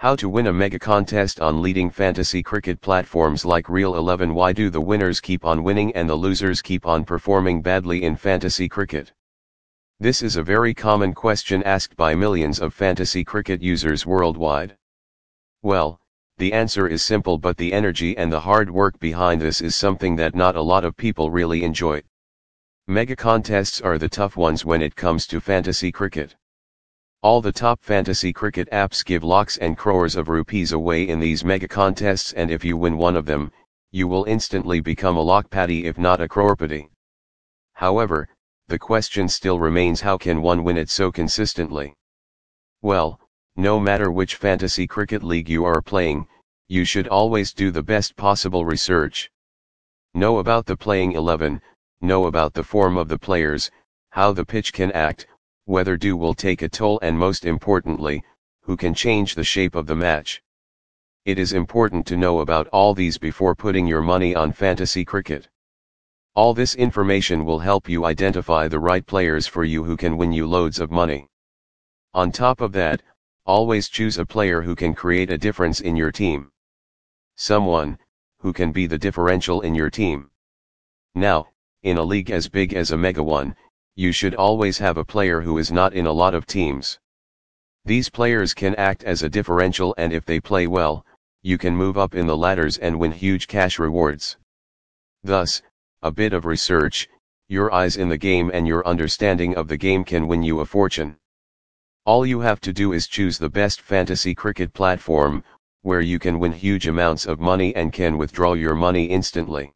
How to win a mega contest on leading fantasy cricket platforms like Real11 Why do the winners keep on winning and the losers keep on performing badly in fantasy cricket? This is a very common question asked by millions of fantasy cricket users worldwide. Well, the answer is simple but the energy and the hard work behind this is something that not a lot of people really enjoy. Mega contests are the tough ones when it comes to fantasy cricket. All the top fantasy cricket apps give lakhs and crores of rupees away in these mega contests and if you win one of them, you will instantly become a lakhpati if not a crorepati. However, the question still remains how can one win it so consistently? Well, no matter which fantasy cricket league you are playing, you should always do the best possible research. Know about the playing 11, know about the form of the players, how the pitch can act, whether dew will take a toll and most importantly, who can change the shape of the match. It is important to know about all these before putting your money on fantasy cricket. All this information will help you identify the right players for you who can win you loads of money. On top of that, always choose a player who can create a difference in your team. Someone, who can be the differential in your team. Now, in a league as big as a Mega One, you should always have a player who is not in a lot of teams. These players can act as a differential and if they play well, you can move up in the ladders and win huge cash rewards. Thus, a bit of research, your eyes in the game and your understanding of the game can win you a fortune. All you have to do is choose the best fantasy cricket platform, where you can win huge amounts of money and can withdraw your money instantly.